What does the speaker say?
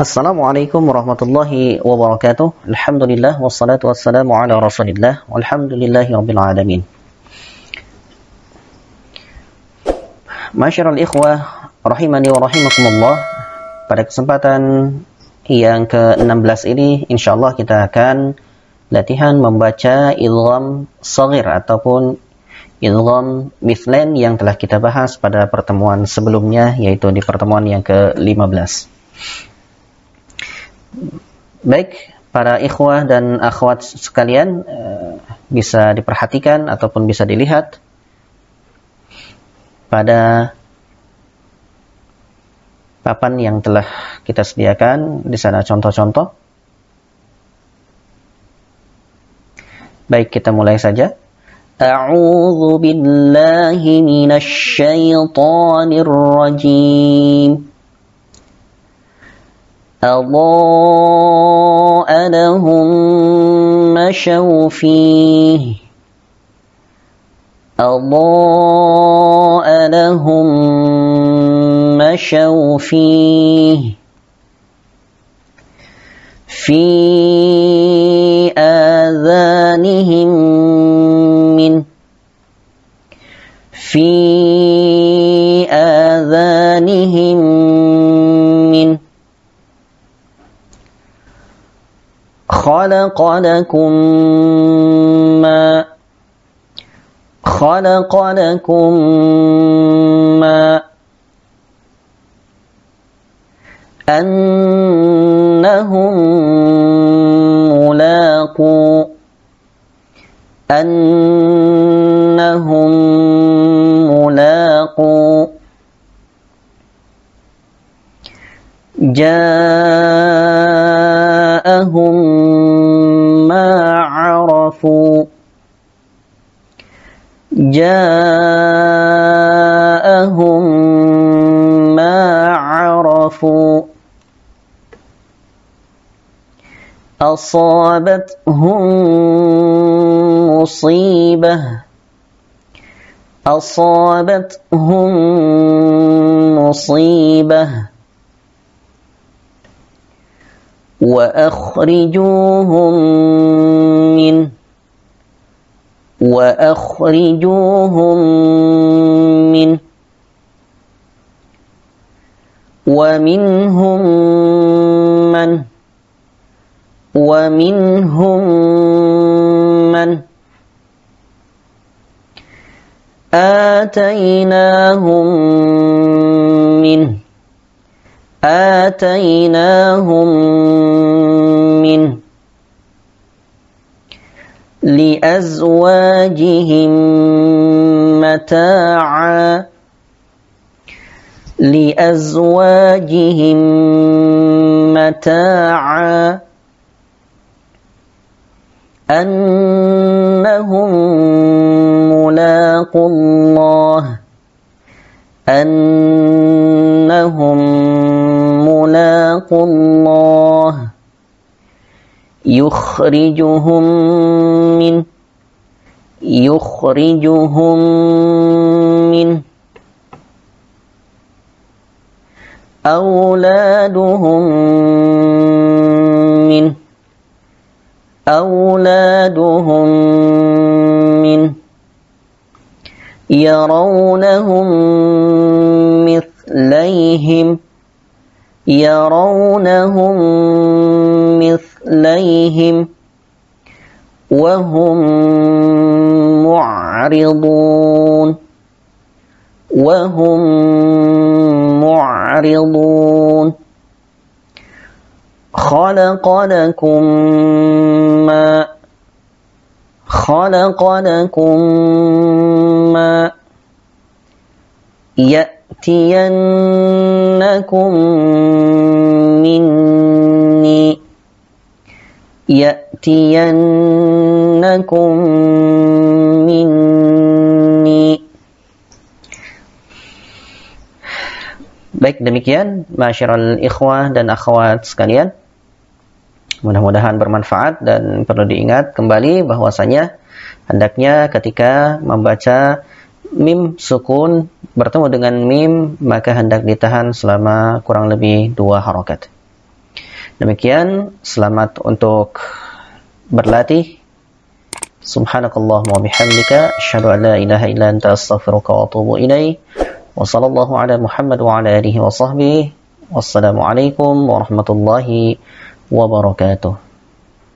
Assalamualaikum warahmatullahi wabarakatuh. Alhamdulillah wassalatu wassalamu ala Rasulillah walhamdulillahi rabbil alamin. Masyarul ikhwah rahimani wa rahimakumullah. Pada kesempatan yang ke-16 ini insyaallah kita akan latihan membaca idgham saghir ataupun idgham mithlain yang telah kita bahas pada pertemuan sebelumnya yaitu di pertemuan yang ke-15. Baik, para ikhwah dan akhwat sekalian eh, bisa diperhatikan ataupun bisa dilihat pada papan yang telah kita sediakan di sana contoh-contoh. Baik, kita mulai saja. A'udzu billahi minasy syaithanir rajim. أضاء لهم مشوا فيه. أضاء لهم مشوا فيه. في آذانهم من في آذانهم خلق لكم ما خلق لكم ما أنهم ملاقو أنهم ملاقو جاءهم عرفوا جاءهم ما عرفوا أصابتهم مصيبة أصابتهم مصيبة وأخرجوهم من وأخرجوهم من ومنهم من ومنهم من آتيناهم آتيناهم من لأزواجهم متاعا لأزواجهم متاعا أنهم ملاقوا الله ملاقوا الله يخرجهم من يخرجهم من أولادهم من أولادهم من يرونهم مثليهم يرونهم مثليهم وهم معرضون وهم معرضون خلق لكم ما خلق لكم ما يأتينكم مني يأتينكم مني Baik demikian Masyiral ikhwah dan akhwat sekalian Mudah-mudahan bermanfaat dan perlu diingat kembali bahwasanya hendaknya ketika membaca mim sukun bertemu dengan mim maka hendak ditahan selama kurang lebih dua harokat. Demikian, selamat untuk berlatih. Subhanakallahumma bihamdika asyhadu an la ilaha illa anta astaghfiruka wa atubu ilaik. Wa sallallahu ala Muhammad wa ala alihi wa sahbihi. Wassalamualaikum warahmatullahi wabarakatuh.